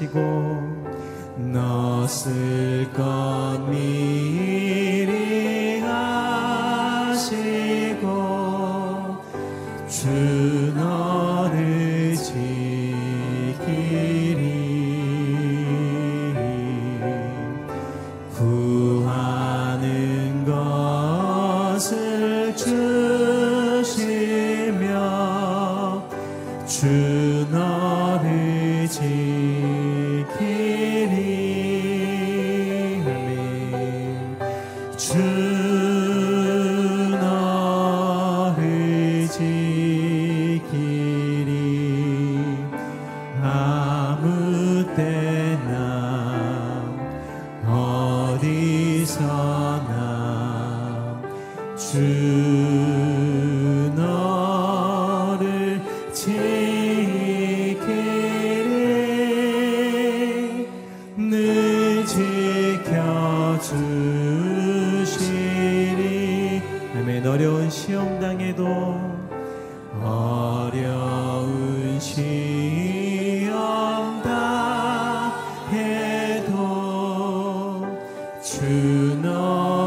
하시고 나 쓸 것 믿. to know.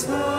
Christmas.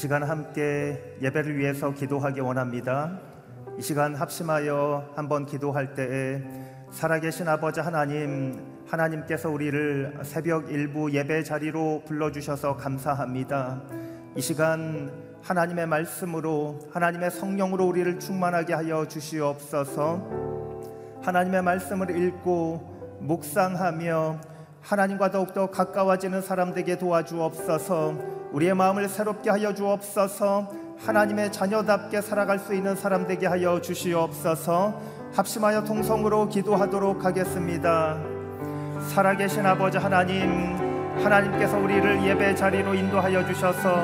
시간 함께 예배를 위해서 기도하기 원합니다. 이 시간 합심하여 한번 기도할 때에 살아계신 아버지 하나님, 하나님께서 우리를 새벽 일부 예배 자리로 불러주셔서 감사합니다. 이 시간 하나님의 말씀으로 하나님의 성령으로 우리를 충만하게 하여 주시옵소서. 하나님의 말씀을 읽고 묵상하며 하나님과 더욱더 가까워지는 사람 되게 도와주옵소서. 우리의 마음을 새롭게 하여 주옵소서. 하나님의 자녀답게 살아갈 수 있는 사람 되게 하여 주시옵소서. 합심하여 통성으로 기도하도록 하겠습니다. 살아계신 아버지 하나님, 하나님께서 우리를 예배 자리로 인도하여 주셔서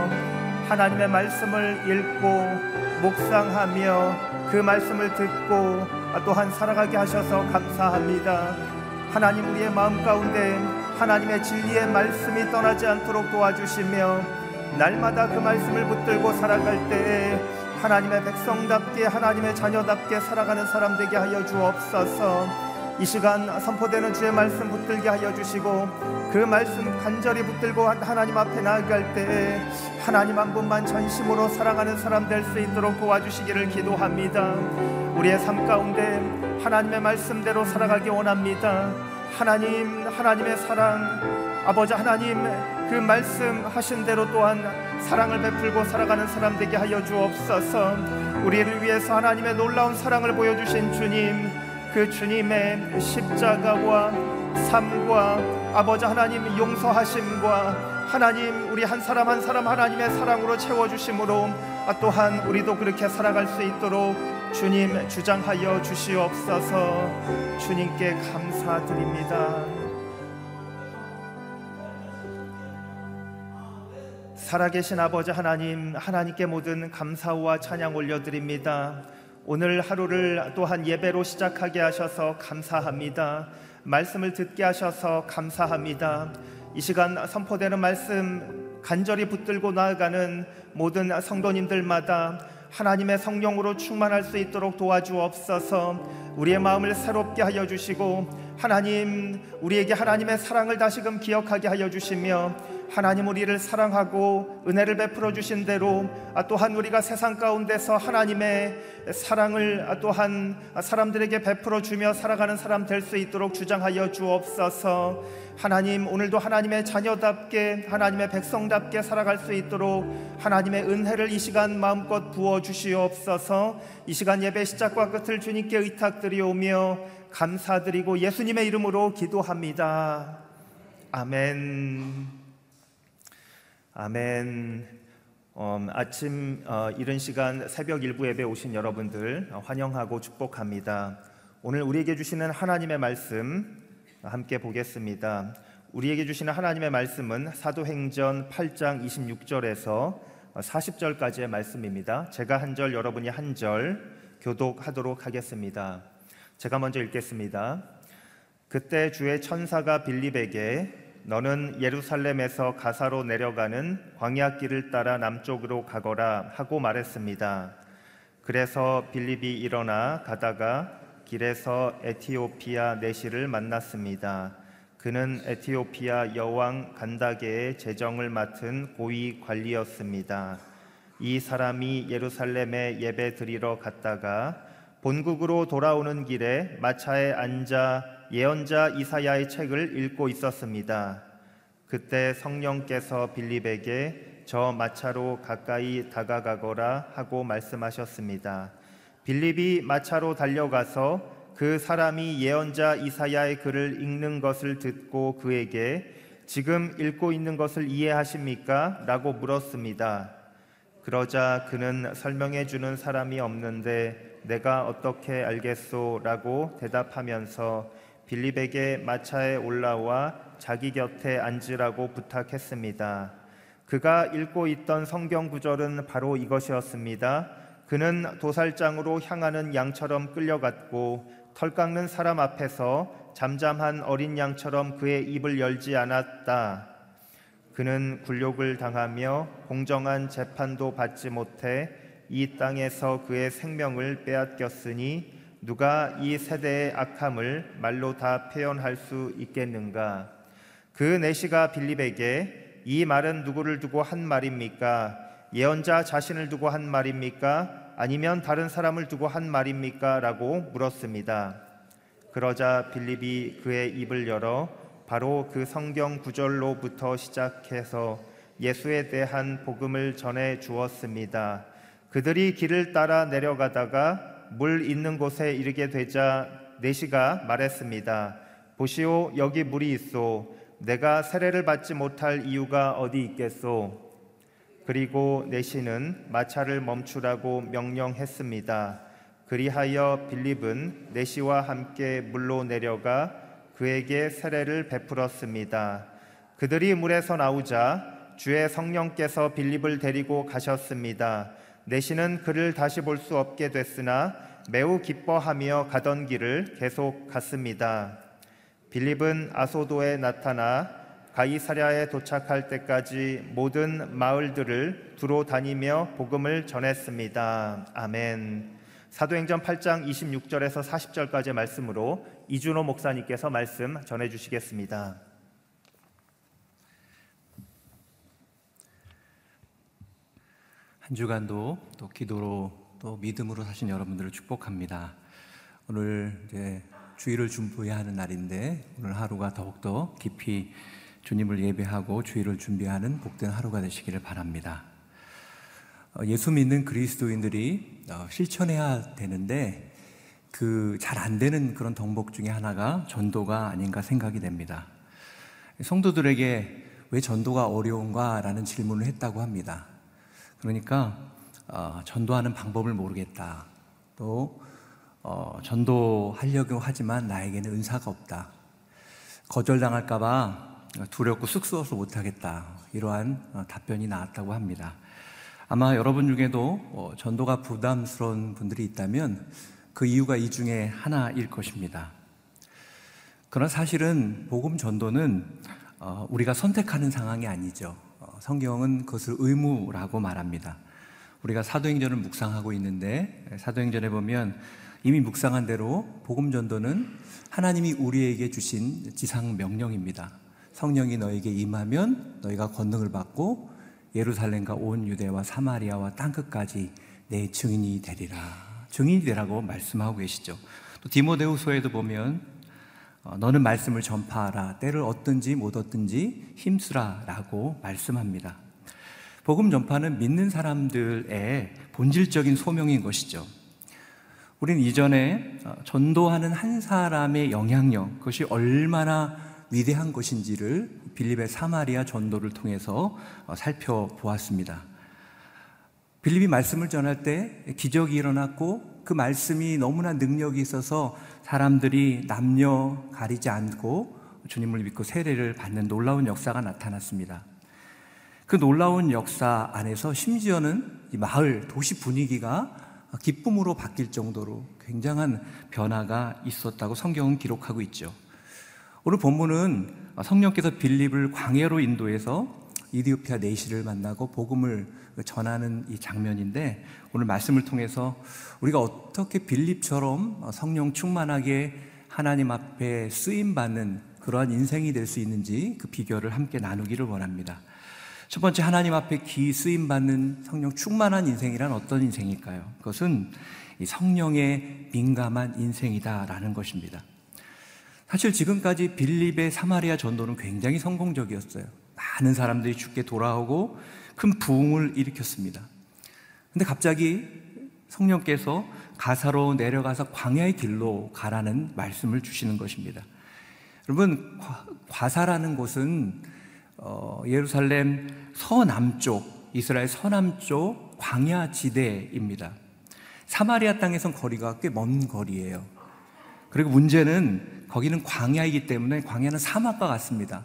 하나님의 말씀을 읽고 묵상하며 그 말씀을 듣고 또한 살아가게 하셔서 감사합니다. 하나님 우리의 마음 가운데 하나님의 진리의 말씀이 떠나지 않도록 도와주시며 날마다 그 말씀을 붙들고 살아갈 때에 하나님의 백성답게 하나님의 자녀답게 살아가는 사람 되게 하여 주옵소서. 이 시간 선포되는 주의 말씀 붙들게 하여 주시고 그 말씀 간절히 붙들고 하나님 앞에 나아갈 때에 하나님 한 분만 전심으로 사랑하는 사람 될 수 있도록 도와주시기를 기도합니다. 우리의 삶 가운데 하나님의 말씀대로 살아가기 원합니다. 하나님, 하나님의 사랑, 아버지 하나님 그 말씀하신 대로 또한 사랑을 베풀고 살아가는 사람 되게 하여 주옵소서. 우리를 위해서 하나님의 놀라운 사랑을 보여주신 주님, 그 주님의 십자가와 삶과 아버지 하나님 용서하심과 하나님 우리 한 사람 한 사람 하나님의 사랑으로 채워주심으로 또한 우리도 그렇게 살아갈 수 있도록 주님 주장하여 주시옵소서 주님께 감사드립니다. 살아계신 아버지 하나님, 하나님께 모든 감사와 찬양 올려드립니다. 오늘 하루를 또한 예배로 시작하게 하셔서 감사합니다. 말씀을 듣게 하셔서 감사합니다. 이 시간 선포되는 말씀 간절히 붙들고 나아가는 모든 성도님들마다 하나님의 성령으로 충만할 수 있도록 도와주옵소서. 우리의 마음을 새롭게 하여 주시고 하나님 우리에게 하나님의 사랑을 다시금 기억하게 하여 주시며 하나님 우리를 사랑하고 은혜를 베풀어 주신 대로 또한 우리가 세상 가운데서 하나님의 사랑을 또한 사람들에게 베풀어 주며 살아가는 사람 될 수 있도록 주장하여 주옵소서. 하나님 오늘도 하나님의 자녀답게 하나님의 백성답게 살아갈 수 있도록 하나님의 은혜를 이 시간 마음껏 부어 주시옵소서. 이 시간 예배 시작과 끝을 주님께 의탁드리오며 감사드리고 예수님의 이름으로 기도합니다. 아멘. 아멘. 음, 아침 어, 이른 시간 새벽 일부 예배 오신 여러분들 어, 환영하고 축복합니다. 오늘 우리에게 주시는 하나님의 말씀 함께 보겠습니다. 우리에게 주시는 하나님의 말씀은 사도행전 8장 26절에서 40절까지의 말씀입니다. 제가 한 절, 여러분이 한 절 교독하도록 하겠습니다. 제가 먼저 읽겠습니다. 그때 주의 천사가 빌립에게 너는 예루살렘에서 가사로 내려가는 광야길을 따라 남쪽으로 가거라 하고 말했습니다. 그래서 빌립이 일어나 가다가 길에서 에티오피아 내시를 만났습니다. 그는 에티오피아 여왕 간다게의 재정을 맡은 고위 관리였습니다. 이 사람이 예루살렘에 예배 드리러 갔다가 본국으로 돌아오는 길에 마차에 앉아 예언자 이사야의 책을 읽고 있었습니다. 그때 성령께서 빌립에게 저 마차로 가까이 다가가거라 하고 말씀하셨습니다. 빌립이 마차로 달려가서 그 사람이 예언자 이사야의 글을 읽는 것을 듣고 그에게 지금 읽고 있는 것을 이해하십니까? 라고 물었습니다. 그러자 그는 설명해 주는 사람이 없는데 내가 어떻게 알겠소? 라고 대답하면서 빌립에게 마차에 올라와 자기 곁에 앉으라고 부탁했습니다. 그가 읽고 있던 성경 구절은 바로 이것이었습니다. 그는 도살장으로 향하는 양처럼 끌려갔고 털 깎는 사람 앞에서 잠잠한 어린 양처럼 그의 입을 열지 않았다. 그는 굴욕을 당하며 공정한 재판도 받지 못해 이 땅에서 그의 생명을 빼앗겼으니 누가 이 세대의 악함을 말로 다 표현할 수 있겠는가? 그 내시가 빌립에게 이 말은 누구를 두고 한 말입니까? 예언자 자신을 두고 한 말입니까? 아니면 다른 사람을 두고 한 말입니까? 라고 물었습니다. 그러자 빌립이 그의 입을 열어 바로 그 성경 구절로부터 시작해서 예수에 대한 복음을 전해 주었습니다. 그들이 길을 따라 내려가다가 물 있는 곳에 이르게 되자 내시가 말했습니다. 보시오 여기 물이 있소. 내가 세례를 받지 못할 이유가 어디 있겠소? 그리고 내시는 마차를 멈추라고 명령했습니다. 그리하여 빌립은 내시와 함께 물로 내려가 그에게 세례를 베풀었습니다. 그들이 물에서 나오자 주의 성령께서 빌립을 데리고 가셨습니다. 내시는 그를 다시 볼 수 없게 됐으나 매우 기뻐하며 가던 길을 계속 갔습니다. 빌립은 아소도에 나타나 가이사랴에 도착할 때까지 모든 마을들을 두루 다니며 복음을 전했습니다. 아멘. 사도행전 8장 26절에서 40절까지의 말씀으로 이준호 목사님께서 말씀 전해 주시겠습니다. 한 주간도 또 기도로 또 믿음으로 사신 여러분들을 축복합니다. 오늘 이제 주일을 준비해야 하는 날인데 오늘 하루가 더욱더 깊이 주님을 예배하고 주일을 준비하는 복된 하루가 되시기를 바랍니다. 어, 예수 믿는 그리스도인들이 어, 실천해야 되는데 그 잘 안 되는 그런 덕목 중에 하나가 전도가 아닌가 생각이 됩니다. 성도들에게 왜 전도가 어려운가라는 질문을 했다고 합니다. 그러니까 어, 전도하는 방법을 모르겠다. 또 어, 전도하려고 하지만 나에게는 은사가 없다. 거절당할까봐 두렵고 쑥스러워서 못하겠다. 이러한 어, 답변이 나왔다고 합니다. 아마 여러분 중에도 어, 전도가 부담스러운 분들이 있다면 그 이유가 이 중에 하나일 것입니다. 그러나 사실은 복음 전도는 어, 우리가 선택하는 상황이 아니죠. 성경은 그것을 의무라고 말합니다. 우리가 사도행전을 묵상하고 있는데 사도행전에 보면 이미 묵상한 대로 복음 전도는 하나님이 우리에게 주신 지상 명령입니다. 성령이 너에게 임하면 너희가 권능을 받고 예루살렘과 온 유대와 사마리아와 땅 끝까지 내 증인이 되리라. 증인이 되라고 말씀하고 계시죠. 또 디모데후서에도 보면 어, 너는 말씀을 전파하라. 때를 얻든지 못 얻든지 힘쓰라 라고 말씀합니다. 복음 전파는 믿는 사람들의 본질적인 소명인 것이죠. 우리는 이전에 어, 전도하는 한 사람의 영향력, 그것이 얼마나 위대한 것인지를 빌립의 사마리아 전도를 통해서 어, 살펴보았습니다. 빌립이 말씀을 전할 때 기적이 일어났고 그 말씀이 너무나 능력이 있어서 사람들이 남녀 가리지 않고 주님을 믿고 세례를 받는 놀라운 역사가 나타났습니다. 그 놀라운 역사 안에서 심지어는 마을, 도시 분위기가 기쁨으로 바뀔 정도로 굉장한 변화가 있었다고 성경은 기록하고 있죠. 오늘 본문은 성령께서 빌립을 광야로 인도해서 이디오피아 네시를 만나고 복음을 전하는 이 장면인데 오늘 말씀을 통해서 우리가 어떻게 빌립처럼 성령 충만하게 하나님 앞에 쓰임 받는 그러한 인생이 될 수 있는지 그 비결을 함께 나누기를 원합니다. 첫 번째 하나님 앞에 기 쓰임 받는 성령 충만한 인생이란 어떤 인생일까요? 그것은 성령에 민감한 인생이다라는 것입니다. 사실 지금까지 빌립의 사마리아 전도는 굉장히 성공적이었어요. 많은 사람들이 죽게 돌아오고 큰 부흥을 일으켰습니다. 근데 갑자기 성령께서 가사로 내려가서 광야의 길로 가라는 말씀을 주시는 것입니다. 여러분, 과사라는 곳은 어, 예루살렘 서남쪽, 이스라엘 서남쪽 광야 지대입니다. 사마리아 땅에선 거리가 꽤 먼 거리예요. 그리고 문제는 거기는 광야이기 때문에 광야는 사막과 같습니다.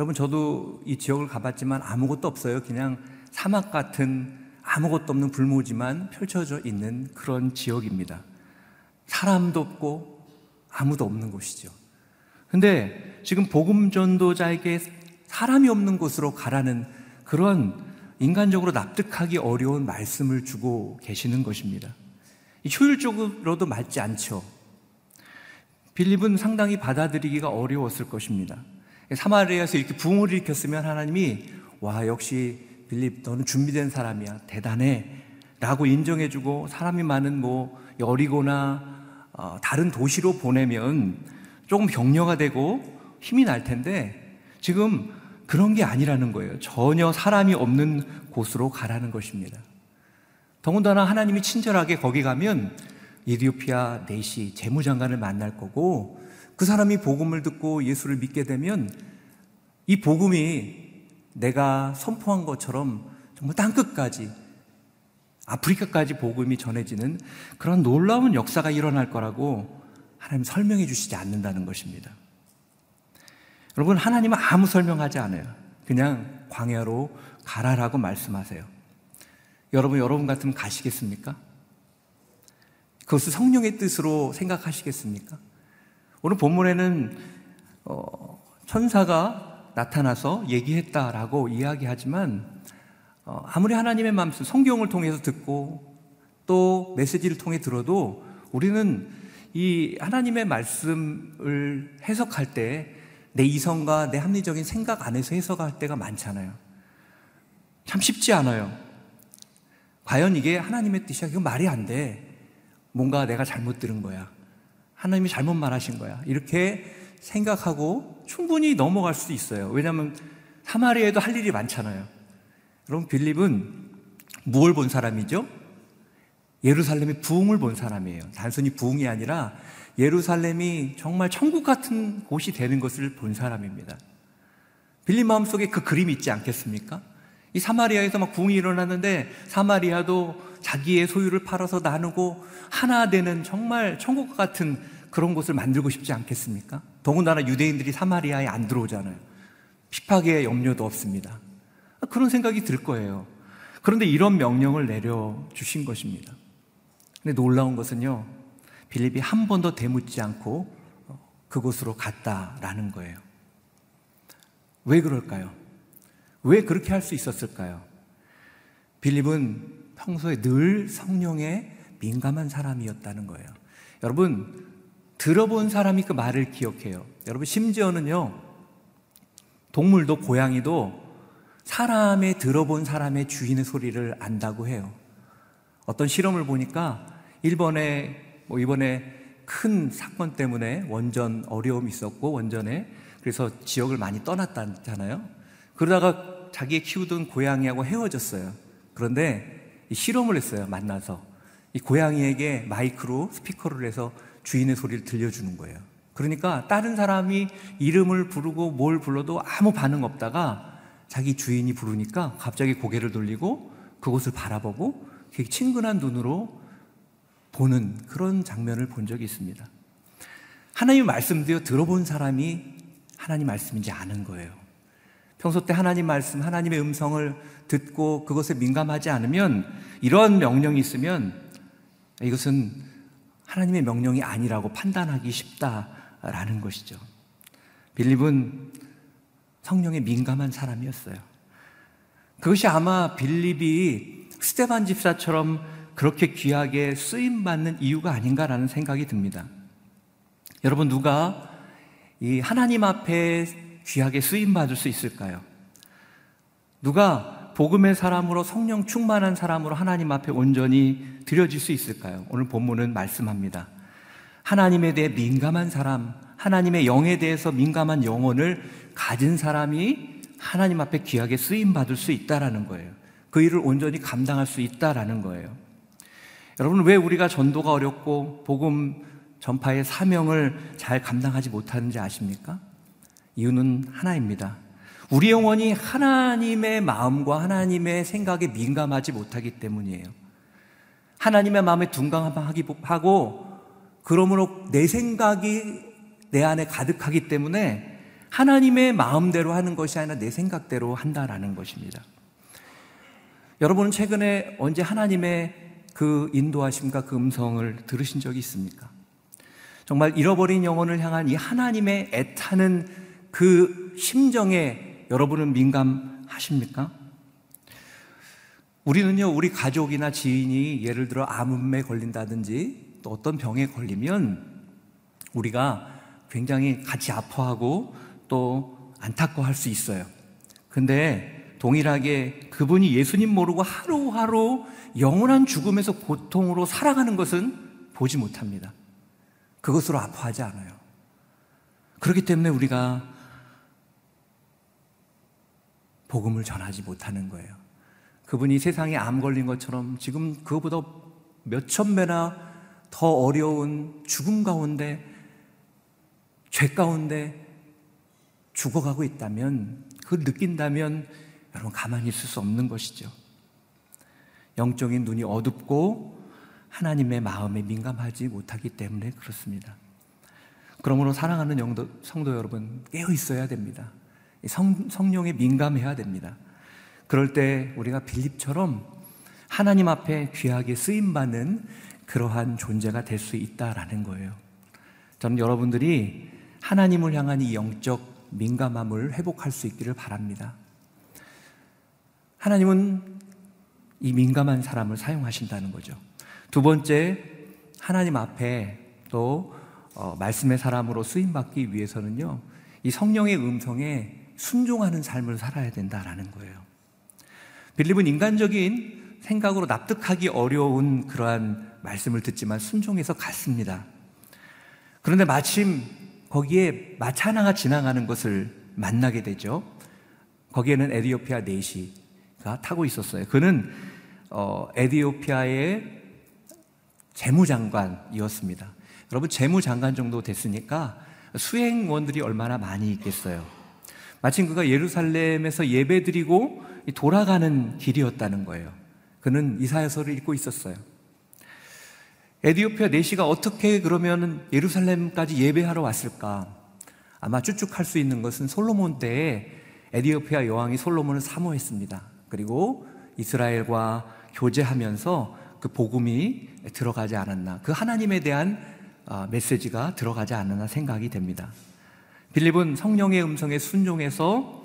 여러분 저도 이 지역을 가봤지만 아무것도 없어요. 그냥 사막 같은 아무것도 없는 불모지만 펼쳐져 있는 그런 지역입니다. 사람도 없고 아무도 없는 곳이죠. 근데 지금 복음 전도자에게 사람이 없는 곳으로 가라는 그런 인간적으로 납득하기 어려운 말씀을 주고 계시는 것입니다. 효율적으로도 맞지 않죠. 빌립은 상당히 받아들이기가 어려웠을 것입니다. 사마리아에서 이렇게 부흥을 일으켰으면 하나님이 와 역시 빌립 너는 준비된 사람이야 대단해 라고 인정해주고 사람이 많은 뭐 여리고나 어, 다른 도시로 보내면 조금 격려가 되고 힘이 날 텐데 지금 그런 게 아니라는 거예요. 전혀 사람이 없는 곳으로 가라는 것입니다. 더군다나 하나님이 친절하게 거기 가면 이디오피아 내시 재무장관을 만날 거고 그 사람이 복음을 듣고 예수를 믿게 되면 이 복음이 내가 선포한 것처럼 정말 땅끝까지 아프리카까지 복음이 전해지는 그런 놀라운 역사가 일어날 거라고 하나님 설명해 주시지 않는다는 것입니다. 여러분, 하나님은 아무 설명하지 않아요. 그냥 광야로 가라라고 말씀하세요. 여러분, 여러분 같으면 가시겠습니까? 그것을 성령의 뜻으로 생각하시겠습니까? 오늘 본문에는 어, 천사가 나타나서 얘기했다라고 이야기하지만 어, 아무리 하나님의 마음씀 성경을 통해서 듣고 또 메시지를 통해 들어도 우리는 이 하나님의 말씀을 해석할 때 내 이성과 내 합리적인 생각 안에서 해석할 때가 많잖아요. 참 쉽지 않아요. 과연 이게 하나님의 뜻이야? 이거 말이 안 돼. 뭔가 내가 잘못 들은 거야. 하나님이 잘못 말하신 거야. 이렇게 생각하고 충분히 넘어갈 수 있어요. 왜냐하면 사마리아에도 할 일이 많잖아요. 그럼 빌립은 무엇을 본 사람이죠? 예루살렘의 부흥을 본 사람이에요. 단순히 부흥이 아니라 예루살렘이 정말 천국 같은 곳이 되는 것을 본 사람입니다. 빌립 마음속에 그 그림이 있지 않겠습니까? 이 사마리아에서 막 부흥이 일어났는데 사마리아도 자기의 소유를 팔아서 나누고 하나 되는 정말 천국 같은 그런 곳을 만들고 싶지 않겠습니까? 더군다나 유대인들이 사마리아에 안 들어오잖아요. 핍박의 염려도 없습니다. 그런 생각이 들 거예요. 그런데 이런 명령을 내려주신 것입니다. 근데 놀라운 것은요, 빌립이 한 번도 대묻지 않고 그곳으로 갔다라는 거예요. 왜 그럴까요? 왜 그렇게 할 수 있었을까요? 빌립은 평소에 늘 성령에 민감한 사람이었다는 거예요. 여러분, 들어본 사람이 그 말을 기억해요. 여러분, 심지어는요, 동물도 고양이도 사람의 들어본 사람의 주인의 소리를 안다고 해요. 어떤 실험을 보니까 일본에 뭐 이번에 큰 사건 때문에 원전 어려움이 있었고 원전에 그래서 지역을 많이 떠났다잖아요. 그러다가 자기 키우던 고양이하고 헤어졌어요. 그런데 실험을 했어요. 만나서 이 고양이에게 마이크로 스피커를 해서 주인의 소리를 들려주는 거예요. 그러니까 다른 사람이 이름을 부르고 뭘 불러도 아무 반응 없다가 자기 주인이 부르니까 갑자기 고개를 돌리고 그곳을 바라보고 친근한 눈으로 보는 그런 장면을 본 적이 있습니다. 하나님 말씀도 들어본 사람이 하나님 말씀인지 아는 거예요. 평소 때 하나님 말씀, 하나님의 음성을 듣고 그것에 민감하지 않으면 이런 명령이 있으면 이것은 하나님의 명령이 아니라고 판단하기 쉽다라는 것이죠. 빌립은 성령에 민감한 사람이었어요. 그것이 아마 빌립이 스테반 집사처럼 그렇게 귀하게 쓰임 받는 이유가 아닌가라는 생각이 듭니다. 여러분 누가 이 하나님 앞에 귀하게 쓰임 받을 수 있을까요? 누가 복음의 사람으로 성령 충만한 사람으로 하나님 앞에 온전히 드려질 수 있을까요? 오늘 본문은 말씀합니다. 하나님에 대해 민감한 사람, 하나님의 영에 대해서 민감한 영혼을 가진 사람이 하나님 앞에 귀하게 쓰임 받을 수 있다라는 거예요. 그 일을 온전히 감당할 수 있다라는 거예요. 여러분 왜 우리가 전도가 어렵고 복음 전파의 사명을 잘 감당하지 못하는지 아십니까? 이유는 하나입니다. 우리 영혼이 하나님의 마음과 하나님의 생각에 민감하지 못하기 때문이에요. 하나님의 마음에 둔감하고 그러므로 내 생각이 내 안에 가득하기 때문에 하나님의 마음대로 하는 것이 아니라 내 생각대로 한다라는 것입니다. 여러분은 최근에 언제 하나님의 그 인도하심과 그 음성을 들으신 적이 있습니까? 정말 잃어버린 영혼을 향한 이 하나님의 애타는 그 심정에 여러분은 민감하십니까? 우리는요, 우리 가족이나 지인이 예를 들어 암음에 걸린다든지 또 어떤 병에 걸리면 우리가 굉장히 같이 아파하고 또 안타까워할 수 있어요. 근데 동일하게 그분이 예수님 모르고 하루하루 영원한 죽음에서 고통으로 살아가는 것은 보지 못합니다. 그것으로 아파하지 않아요. 그렇기 때문에 우리가 복음을 전하지 못하는 거예요. 그분이 세상에 암 걸린 것처럼 지금 그보다 몇천 배나 더 어려운 죽음 가운데, 죄 가운데 죽어가고 있다면, 그걸 느낀다면 여러분 가만히 있을 수 없는 것이죠. 영적인 눈이 어둡고 하나님의 마음에 민감하지 못하기 때문에 그렇습니다. 그러므로 사랑하는 영도, 성도 여러분 깨어 있어야 됩니다. 성, 성령에 민감해야 됩니다. 그럴 때 우리가 빌립처럼 하나님 앞에 귀하게 쓰임 받는 그러한 존재가 될 수 있다라는 거예요. 저는 여러분들이 하나님을 향한 이 영적 민감함을 회복할 수 있기를 바랍니다. 하나님은 이 민감한 사람을 사용하신다는 거죠. 두 번째, 하나님 앞에 또 어, 말씀의 사람으로 쓰임 받기 위해서는요, 이 성령의 음성에 순종하는 삶을 살아야 된다라는 거예요. 빌립은 인간적인 생각으로 납득하기 어려운 그러한 말씀을 듣지만 순종해서 갔습니다. 그런데 마침 거기에 마차 하나가 지나가는 것을 만나게 되죠. 거기에는 에디오피아 네시가 타고 있었어요. 그는 어, 에디오피아의 재무장관이었습니다. 여러분 재무장관 정도 됐으니까 수행원들이 얼마나 많이 있겠어요. 마침 그가 예루살렘에서 예배드리고 돌아가는 길이었다는 거예요. 그는 이사야서를 읽고 있었어요. 에디오피아 내시가 어떻게 그러면 예루살렘까지 예배하러 왔을까? 아마 추측할 수 있는 것은 솔로몬 때에 에디오피아 여왕이 솔로몬을 사모했습니다. 그리고 이스라엘과 교제하면서 그 복음이 들어가지 않았나. 그 하나님에 대한 어, 메시지가 들어가지 않았나 생각이 됩니다. 빌립은 성령의 음성에 순종해서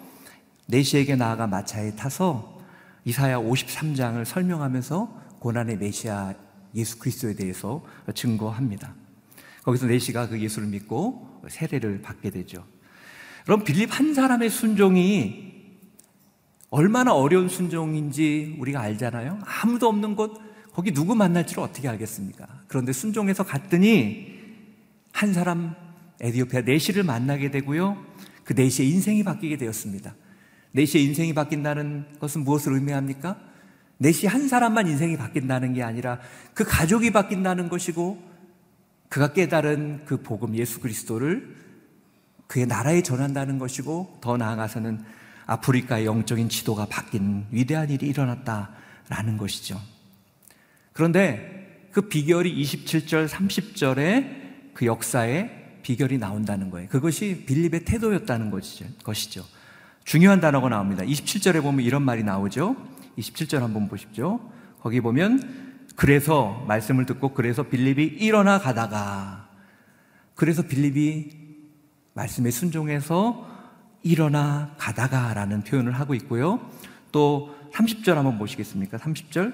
내시에게 나아가 마차에 타서 이사야 53장을 설명하면서 고난의 메시아 예수 그리스도에 대해서 증거합니다. 거기서 내시가 그 예수를 믿고 세례를 받게 되죠. 그럼 빌립 한 사람의 순종이 얼마나 어려운 순종인지 우리가 알잖아요. 아무도 없는 곳 거기 누구 만날지를 어떻게 알겠습니까? 그런데 순종해서 갔더니 한 사람 에디오피아 네시를 만나게 되고요. 그 네시의 인생이 바뀌게 되었습니다. 네시의 인생이 바뀐다는 것은 무엇을 의미합니까? 네시 한 사람만 인생이 바뀐다는 게 아니라 그 가족이 바뀐다는 것이고 그가 깨달은 그 복음 예수 그리스도를 그의 나라에 전한다는 것이고 더 나아가서는 아프리카의 영적인 지도가 바뀐 위대한 일이 일어났다라는 것이죠. 그런데 그 비결이 27절, 30절에 그 역사에 비결이 나온다는 거예요. 그것이 빌립의 태도였다는 것이죠. 중요한 단어가 나옵니다. 27절에 보면 이런 말이 나오죠. 27절 한번 보십시오. 거기 보면 그래서 말씀을 듣고 그래서 빌립이 일어나 가다가 그래서 빌립이 말씀에 순종해서 일어나 가다가라는 표현을 하고 있고요. 또 30절 한번 보시겠습니까? 30절.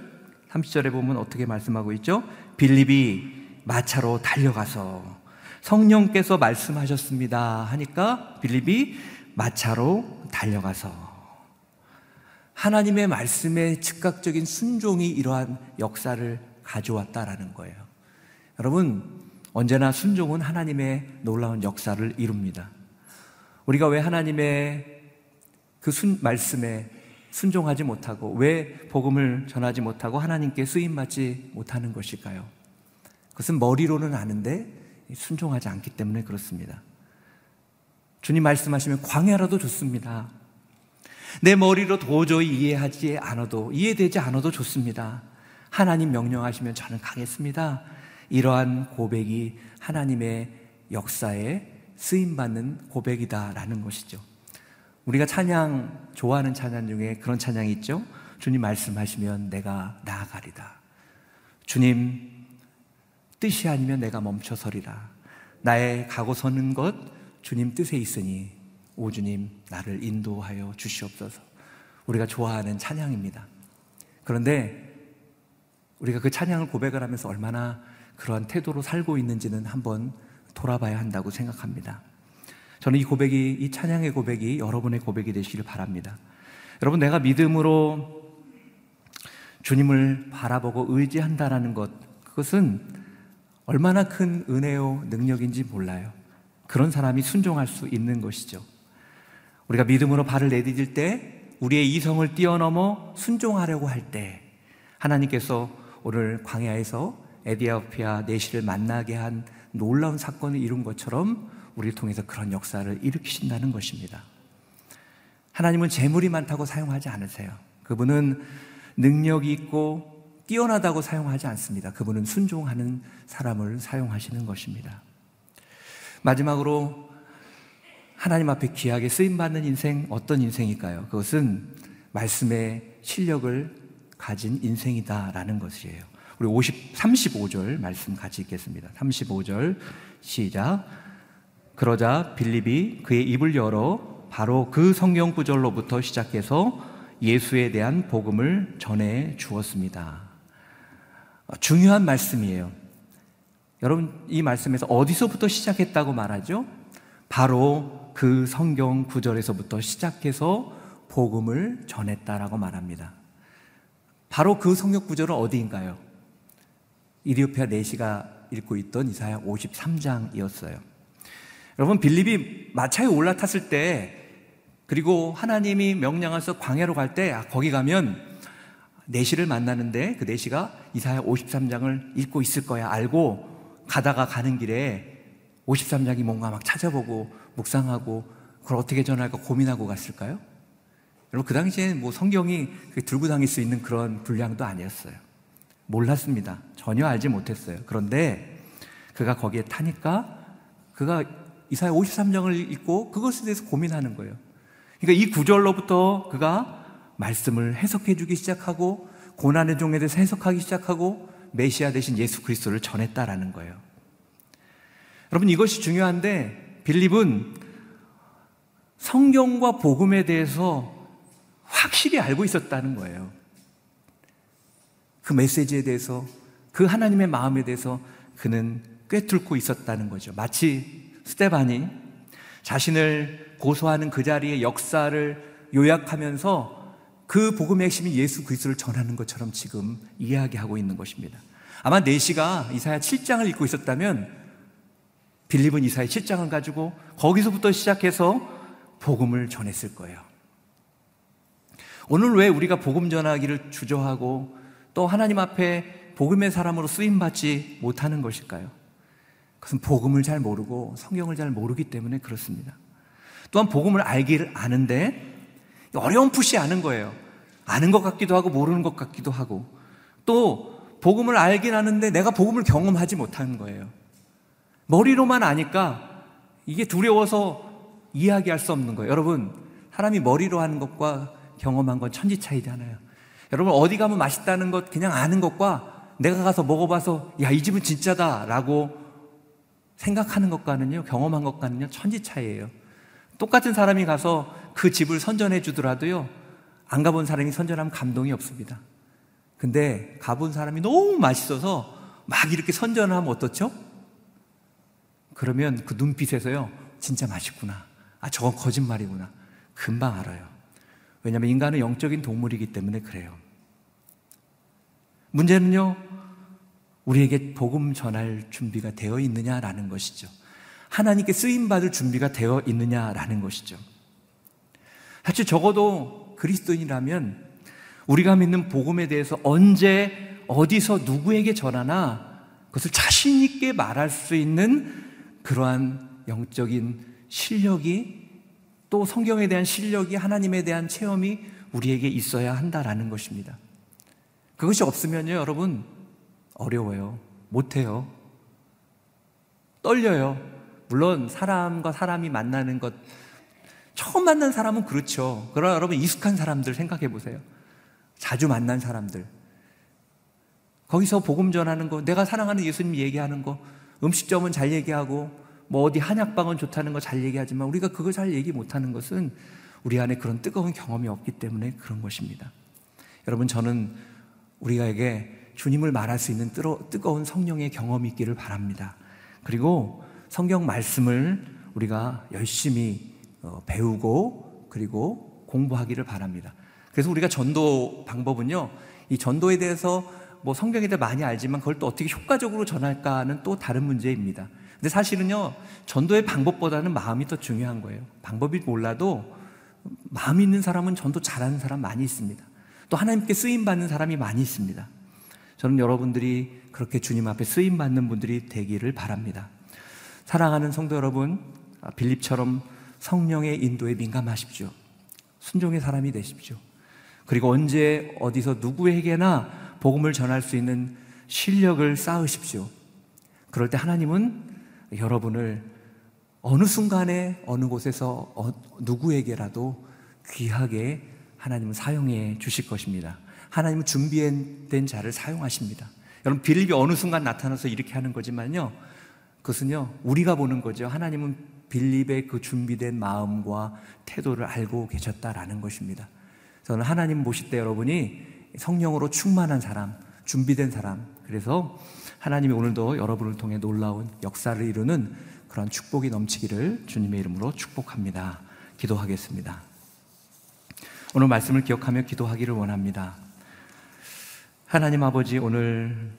30절에 보면 어떻게 말씀하고 있죠? 빌립이 마차로 달려가서 성령께서 말씀하셨습니다 하니까 빌립이 마차로 달려가서 하나님의 말씀에 즉각적인 순종이 이러한 역사를 가져왔다라는 거예요. 여러분, 언제나 순종은 하나님의 놀라운 역사를 이룹니다. 우리가 왜 하나님의 그 순, 말씀에 순종하지 못하고 왜 복음을 전하지 못하고 하나님께 쓰임 받지 못하는 것일까요? 그것은 머리로는 아는데 순종하지 않기 때문에 그렇습니다. 주님 말씀하시면 광야라도 좋습니다. 내 머리로 도저히 이해하지 않아도, 이해되지 않아도 좋습니다. 하나님 명령하시면 저는 가겠습니다. 이러한 고백이 하나님의 역사에 쓰임받는 고백이다라는 것이죠. 우리가 찬양, 좋아하는 찬양 중에 그런 찬양이 있죠? 주님 말씀하시면 내가 나아가리다. 주님 뜻이 아니면 내가 멈춰서리라. 나의 가고 서는 것 주님 뜻에 있으니 오 주님 나를 인도하여 주시옵소서. 우리가 좋아하는 찬양입니다. 그런데 우리가 그 찬양을 고백을 하면서 얼마나 그러한 태도로 살고 있는지는 한번 돌아봐야 한다고 생각합니다. 저는 이 고백이, 이 찬양의 고백이 여러분의 고백이 되시기를 바랍니다. 여러분, 내가 믿음으로 주님을 바라보고 의지한다라는 것, 그것은 얼마나 큰 은혜요 능력인지 몰라요. 그런 사람이 순종할 수 있는 것이죠. 우리가 믿음으로 발을 내디딜 때, 우리의 이성을 뛰어넘어 순종하려고 할 때, 하나님께서 오늘 광야에서 에디오피아 내시를 만나게 한 놀라운 사건을 이룬 것처럼 우리를 통해서 그런 역사를 일으키신다는 것입니다. 하나님은 재물이 많다고 사용하지 않으세요. 그분은 능력이 있고 뛰어나다고 사용하지 않습니다. 그분은 순종하는 사람을 사용하시는 것입니다. 마지막으로 하나님 앞에 귀하게 쓰임받는 인생 어떤 인생일까요? 그것은 말씀의 실력을 가진 인생이다라는 것이에요. 우리 50, 35절 말씀 같이 읽겠습니다. 35절 시작. 그러자 빌립이 그의 입을 열어 바로 그 성경 구절로부터 시작해서 예수에 대한 복음을 전해 주었습니다. 중요한 말씀이에요. 여러분, 이 말씀에서 어디서부터 시작했다고 말하죠? 바로 그 성경 구절에서부터 시작해서 복음을 전했다라고 말합니다. 바로 그 성경 구절은 어디인가요? 이디오피아 내시가 읽고 있던 이사야 53장이었어요. 여러분 빌립이 마차에 올라탔을 때 그리고 하나님이 명령해서 광야로 갈때 거기 가면 내시를 만나는데 그 내시가 이사야 53장을 읽고 있을 거야 알고 가다가 가는 길에 53장이 뭔가 막 찾아보고 묵상하고 그걸 어떻게 전할까 고민하고 갔을까요? 여러분 그 당시에는 뭐 성경이 들고 다닐 수 있는 그런 분량도 아니었어요. 몰랐습니다. 전혀 알지 못했어요. 그런데 그가 거기에 타니까 그가 이사야 53장을 읽고 그것에 대해서 고민하는 거예요. 그러니까 이 구절로부터 그가 말씀을 해석해 주기 시작하고 고난의 종에 대해서 해석하기 시작하고 메시아 대신 예수 그리스도를 전했다라는 거예요. 여러분 이것이 중요한데 빌립은 성경과 복음에 대해서 확실히 알고 있었다는 거예요. 그 메시지에 대해서 그 하나님의 마음에 대해서 그는 꿰뚫고 있었다는 거죠. 마치 스테반이 자신을 고소하는 그 자리의 역사를 요약하면서 그 복음의 핵심이 예수 그리스도를 전하는 것처럼 지금 이야기하고 있는 것입니다. 아마 네시가 이사야 7장을 읽고 있었다면 빌립은 이사야 7장을 가지고 거기서부터 시작해서 복음을 전했을 거예요. 오늘 왜 우리가 복음 전하기를 주저하고 또 하나님 앞에 복음의 사람으로 쓰임 받지 못하는 것일까요? 그것은 복음을 잘 모르고 성경을 잘 모르기 때문에 그렇습니다. 또한 복음을 알기를 아는데 푸시 아는 거예요. 아는 것 같기도 하고 모르는 것 같기도 하고 또 복음을 알긴 하는데 내가 복음을 경험하지 못하는 거예요. 머리로만 아니까 이게 두려워서 이야기할 수 없는 거예요. 여러분, 사람이 머리로 하는 것과 경험한 건 천지 차이잖아요. 여러분 어디 가면 맛있다는 것 그냥 아는 것과 내가 가서 먹어봐서 야 이 집은 진짜다 라고 생각하는 것과는요 경험한 것과는요 천지 차이예요. 똑같은 사람이 가서 그 집을 선전해 주더라도요 안 가본 사람이 선전하면 감동이 없습니다. 근데 가본 사람이 너무 맛있어서 막 이렇게 선전하면 어떻죠? 그러면 그 눈빛에서요 진짜 맛있구나. 아 저건 거짓말이구나. 금방 알아요. 왜냐하면 인간은 영적인 동물이기 때문에 그래요. 문제는요, 우리에게 복음 전할 준비가 되어 있느냐라는 것이죠. 하나님께 쓰임 받을 준비가 되어 있느냐라는 것이죠. 사실 적어도 그리스도인이라면 우리가 믿는 복음에 대해서 언제, 어디서 누구에게 전하나 그것을 자신 있게 말할 수 있는 그러한 영적인 실력이 또 성경에 대한 실력이 하나님에 대한 체험이 우리에게 있어야 한다라는 것입니다. 그것이 없으면요, 여러분, 어려워요. 못 해요. 떨려요. 물론 사람과 사람이 만나는 것, 처음 만난 사람은 그렇죠. 그러나 여러분, 익숙한 사람들 생각해 보세요. 자주 만난 사람들. 거기서 복음 전하는 거, 내가 사랑하는 예수님 얘기하는 거, 음식점은 잘 얘기하고, 뭐 어디 한약방은 좋다는 거 잘 얘기하지만 우리가 그거 잘 얘기 못하는 것은 우리 안에 그런 뜨거운 경험이 없기 때문에 그런 것입니다. 여러분, 저는 우리가에게 주님을 말할 수 있는 뜨거운 성령의 경험이 있기를 바랍니다. 그리고 성경 말씀을 우리가 열심히 어, 배우고 그리고 공부하기를 바랍니다. 그래서 우리가 전도 방법은요, 이 전도에 대해서 뭐 성경에 대해 많이 알지만 그걸 또 어떻게 효과적으로 전할까는 또 다른 문제입니다. 근데 사실은요, 전도의 방법보다는 마음이 더 중요한 거예요. 방법이 몰라도 마음 있는 사람은 전도 잘하는 사람 많이 있습니다. 또 하나님께 쓰임 받는 사람이 많이 있습니다. 저는 여러분들이 그렇게 주님 앞에 쓰임 받는 분들이 되기를 바랍니다. 사랑하는 성도 여러분, 아, 빌립처럼 성령의 인도에 민감하십시오. 순종의 사람이 되십시오. 그리고 언제 어디서 누구에게나 복음을 전할 수 있는 실력을 쌓으십시오. 그럴 때 하나님은 여러분을 어느 순간에 어느 곳에서 어, 누구에게라도 귀하게 하나님은 사용해 주실 것입니다. 하나님은 준비된 자를 사용하십니다. 여러분 빌립이 어느 순간 나타나서 이렇게 하는 거지만요. 그것은요. 우리가 보는 거죠. 하나님은 빌립의 그 준비된 마음과 태도를 알고 계셨다라는 것입니다. 저는 하나님 보실 때 여러분이 성령으로 충만한 사람, 준비된 사람. 그래서 하나님이 오늘도 여러분을 통해 놀라운 역사를 이루는 그런 축복이 넘치기를 주님의 이름으로 축복합니다. 기도하겠습니다. 오늘 말씀을 기억하며 기도하기를 원합니다. 하나님 아버지 오늘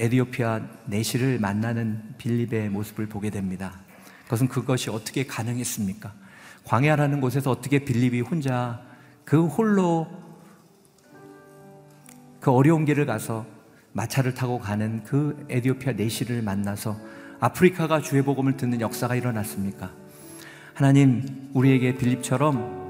에디오피아 내시를 만나는 빌립의 모습을 보게 됩니다. 그것은 그것이 어떻게 가능했습니까? 광야라는 곳에서 어떻게 빌립이 혼자 그 홀로 그 어려운 길을 가서 마차를 타고 가는 그 에디오피아 내시를 만나서 아프리카가 주의 복음을 듣는 역사가 일어났습니까? 하나님, 우리에게 빌립처럼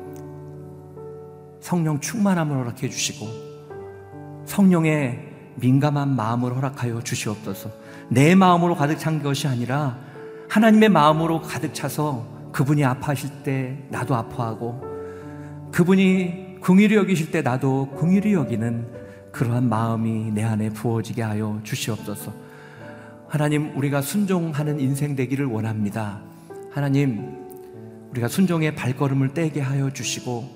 성령 충만함을 허락해 주시고 성령의 민감한 마음을 허락하여 주시옵소서. 내 마음으로 가득 찬 것이 아니라 하나님의 마음으로 가득 차서 그분이 아파하실 때 나도 아파하고 그분이 궁일이 여기실 때 나도 궁일이 여기는 그러한 마음이 내 안에 부어지게 하여 주시옵소서. 하나님, 우리가 순종하는 인생 되기를 원합니다. 하나님, 우리가 순종의 발걸음을 떼게 하여 주시고,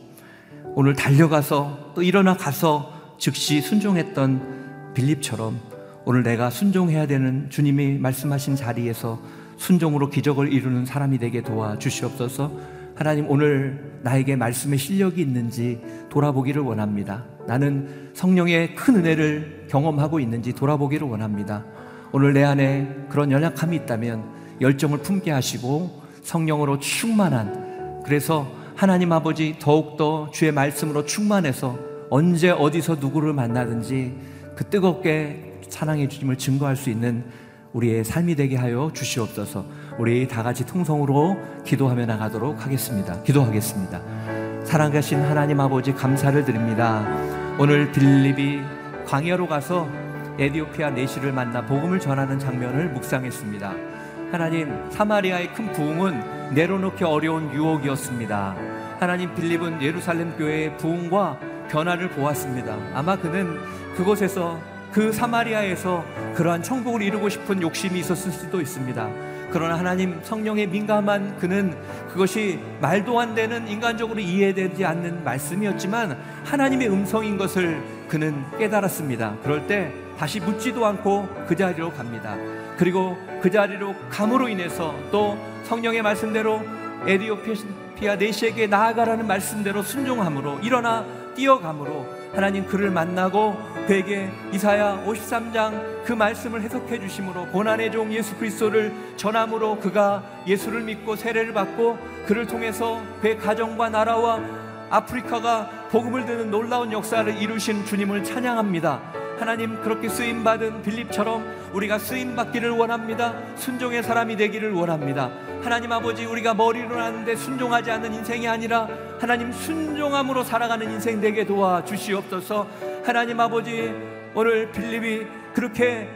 오늘 달려가서 또 일어나 가서 즉시 순종했던 빌립처럼 오늘 내가 순종해야 되는 주님이 말씀하신 자리에서 순종으로 기적을 이루는 사람이 되게 도와 주시옵소서. 하나님 오늘 나에게 말씀의 실력이 있는지 돌아보기를 원합니다. 나는 성령의 큰 은혜를 경험하고 있는지 돌아보기를 원합니다. 오늘 내 안에 그런 연약함이 있다면 열정을 품게 하시고 성령으로 충만한 그래서 하나님 아버지 더욱더 주의 말씀으로 충만해서 언제 어디서 누구를 만나든지 그 뜨겁게 사랑해 주심을 증거할 수 있는 우리의 삶이 되게 하여 주시옵소서. 우리 다 같이 통성으로 기도하며 나가도록 하겠습니다. 기도하겠습니다. 사랑하신 하나님 아버지 감사를 드립니다. 오늘 빌립이 광야로 가서 에디오피아 내시를 만나 복음을 전하는 장면을 묵상했습니다. 하나님 사마리아의 큰 부흥은 내려놓기 어려운 유혹이었습니다. 하나님 빌립은 예루살렘 교회의 부흥과 변화를 보았습니다. 아마 그는 그곳에서 그 사마리아에서 그러한 천국을 이루고 싶은 욕심이 있었을 수도 있습니다. 그러나 하나님 성령에 민감한 그는 그것이 말도 안 되는 인간적으로 이해되지 않는 말씀이었지만 하나님의 음성인 것을 그는 깨달았습니다. 그럴 때 다시 묻지도 않고 그 자리로 갑니다. 그리고 그 자리로 감으로 인해서 또 성령의 말씀대로 에디오피아 네시에게 나아가라는 말씀대로 순종함으로 일어나 뛰어감으로 하나님 그를 만나고 그에게 이사야 53장 그 말씀을 해석해 주심으로 고난의 종 예수 그리스도를 전함으로 그가 예수를 믿고 세례를 받고 그를 통해서 그의 가정과 나라와 아프리카가 복음을 듣는 놀라운 역사를 이루신 주님을 찬양합니다. 하나님 그렇게 쓰임 받은 빌립처럼 우리가 쓰임 받기를 원합니다. 순종의 사람이 되기를 원합니다. 하나님 아버지 우리가 머리로 하는데 순종하지 않는 인생이 아니라 하나님 순종함으로 살아가는 인생 되게 도와 주시옵소서. 하나님 아버지 오늘 빌립이 그렇게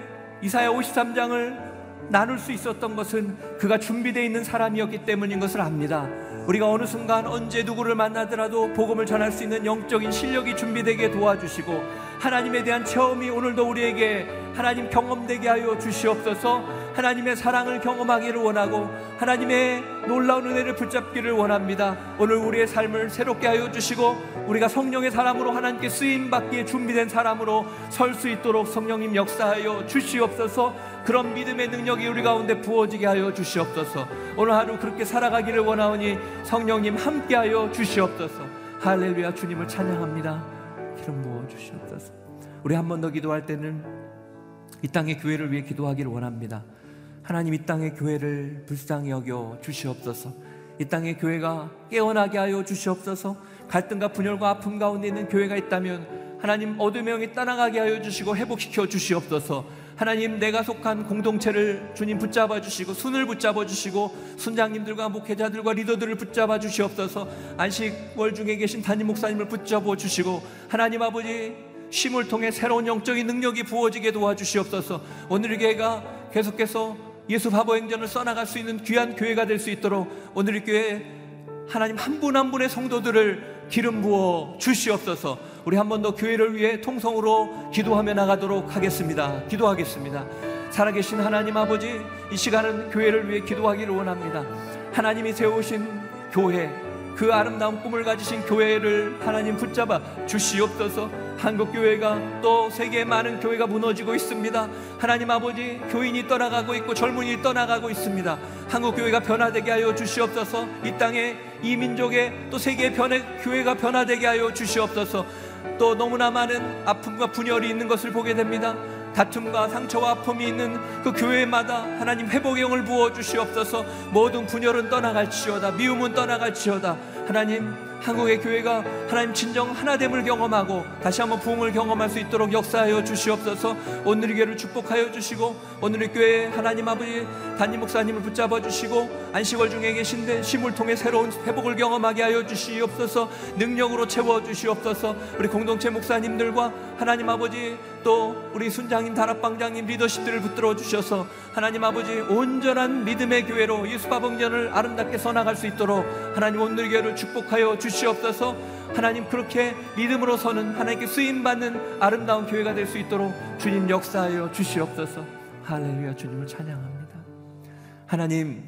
이사야 53장을 나눌 수 있었던 것은 그가 준비되어 있는 사람이었기 때문인 것을 압니다. 우리가 어느 순간 언제 누구를 만나더라도 복음을 전할 수 있는 영적인 실력이 준비되게 도와주시고 하나님에 대한 체험이 오늘도 우리에게 하나님 경험되게 하여 주시옵소서 하나님의 사랑을 경험하기를 원하고 하나님의 놀라운 은혜를 붙잡기를 원합니다. 오늘 우리의 삶을 새롭게 하여 주시고 우리가 성령의 사람으로 하나님께 쓰임 받기에 준비된 사람으로 설 수 있도록 성령님 역사하여 주시옵소서. 그런 믿음의 능력이 우리 가운데 부어지게 하여 주시옵소서. 오늘 하루 그렇게 살아가기를 원하오니 성령님 함께하여 주시옵소서. 할렐루야 주님을 찬양합니다. 기름 부어 주시옵소서. 우리 한 번 더 기도할 때는 이 땅의 교회를 위해 기도하기를 원합니다 하나님 이 땅의 교회를 불쌍히 여겨 주시옵소서. 이 땅의 교회가 깨어나게 하여 주시옵소서. 갈등과 분열과 아픔 가운데 있는 교회가 있다면 하나님 어둠의 영이 떠나가게 하여 주시고 회복시켜 주시옵소서. 하나님 내가 속한 공동체를 주님 붙잡아 주시고 순을 붙잡아 주시고 순장님들과 목회자들과 리더들을 붙잡아 주시옵소서. 안식월 중에 계신 담임 목사님을 붙잡아 주시고 하나님 아버지 쉼을 통해 새로운 영적인 능력이 부어지게 도와주시옵소서. 오늘 이 교회가 계속해서 예수 바보 행전을 써나갈 수 있는 귀한 교회가 될 수 있도록 오늘 이 교회 하나님 한 분한 한 분의 성도들을 기름 부어 주시옵소서. 우리 한 번 더 교회를 위해 통성으로 기도하며 나가도록 하겠습니다. 기도하겠습니다. 살아계신 하나님 아버지, 이 시간은 교회를 위해 기도하기를 원합니다. 하나님이 세우신 교회, 그 아름다운 꿈을 가지신 교회를 하나님 붙잡아 주시옵소서. 한국 교회가 또 세계 많은 교회가 무너지고 있습니다. 하나님 아버지 교인이 떠나가고 있고 젊은이 떠나가고 있습니다. 한국 교회가 변화되게 하여 주시옵소서. 이 땅에 이 민족의 또 세계의 변해 교회가 변화되게 하여 주시옵소서. 또 너무나 많은 아픔과 분열이 있는 것을 보게 됩니다. 다툼과 상처와 아픔이 있는 그 교회마다 하나님 회복의 영을 부어 주시옵소서. 모든 분열은 떠나갈지어다 미움은 떠나갈지어다. 하나님 한국의 교회가 하나님 진정 하나됨을 경험하고 다시 한번 부흥을 경험할 수 있도록 역사하여 주시옵소서. 오늘 의 교회를 축복하여 주시고 오늘 의 교회 하나님 아버지 담임 목사님을 붙잡아 주시고 안식월 중에 계신데 심을 통해 새로운 회복을 경험하게 하여 주시옵소서. 능력으로 채워 주시옵소서. 우리 공동체 목사님들과 하나님 아버지 또 우리 순장님 다락방장님 리더십들을 붙들어 주셔서 하나님 아버지 온전한 믿음의 교회로 예수바봉전을 아름답게 써나갈 수 있도록 하나님 오늘 의 교회를 축복하여 주시옵소서. 하나님 그렇게 믿음으로 서는 하나님께 쓰임받는 아름다운 교회가 될 수 있도록 주님 역사하여 주시옵소서. 할렐루야 주님을 찬양합니다. 하나님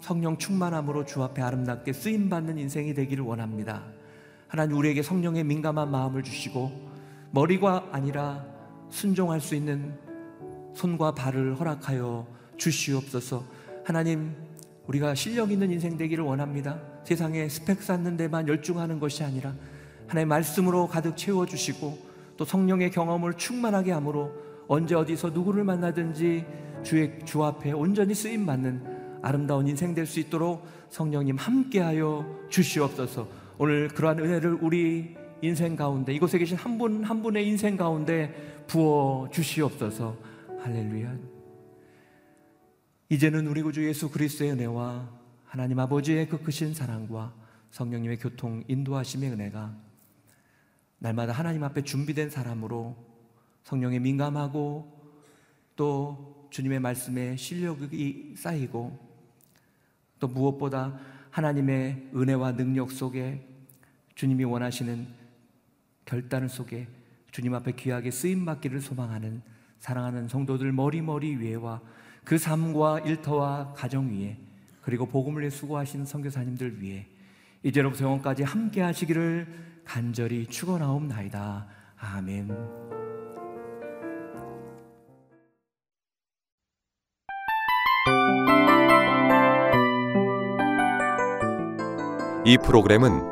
성령 충만함으로 주 앞에 아름답게 쓰임받는 인생이 되기를 원합니다. 하나님 우리에게 성령의 민감한 마음을 주시고 머리가 아니라 순종할 수 있는 손과 발을 허락하여 주시옵소서 하나님 우리가 실력 있는 인생 되기를 원합니다 세상에 스펙 쌓는 데만 열중하는 것이 아니라 하나의 말씀으로 가득 채워 주시고 또 성령의 경험을 충만하게 함으로 언제 어디서 누구를 만나든지 주의 주 앞에 온전히 쓰임 받는 아름다운 인생 될 수 있도록 성령님 함께하여 주시옵소서. 오늘 그러한 은혜를 우리 인생 가운데 이곳에 계신 한 분한 한 분의 인생 가운데 부어 주시옵소서. 할렐루야. 이제는 우리 구주 예수 그리스도의 은혜와 하나님 아버지의 그 크신 사랑과 성령님의 교통 인도하심의 은혜가 날마다 하나님 앞에 준비된 사람으로 성령에 민감하고 또 주님의 말씀에 실력이 쌓이고 또 무엇보다 하나님의 은혜와 능력 속에 주님이 원하시는 결단 속에 주님 앞에 귀하게 쓰임 받기를 소망하는 사랑하는 성도들 머리머리 위에와 그 삶과 일터와 가정 위에 그리고 복음을 위해 수고하시는 선교사님들 위해 이제로부터 영원까지 함께 하시기를 간절히 축원하옵나이다. 아멘. 이 프로그램은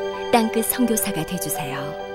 땅끝 선교사가 되주세요.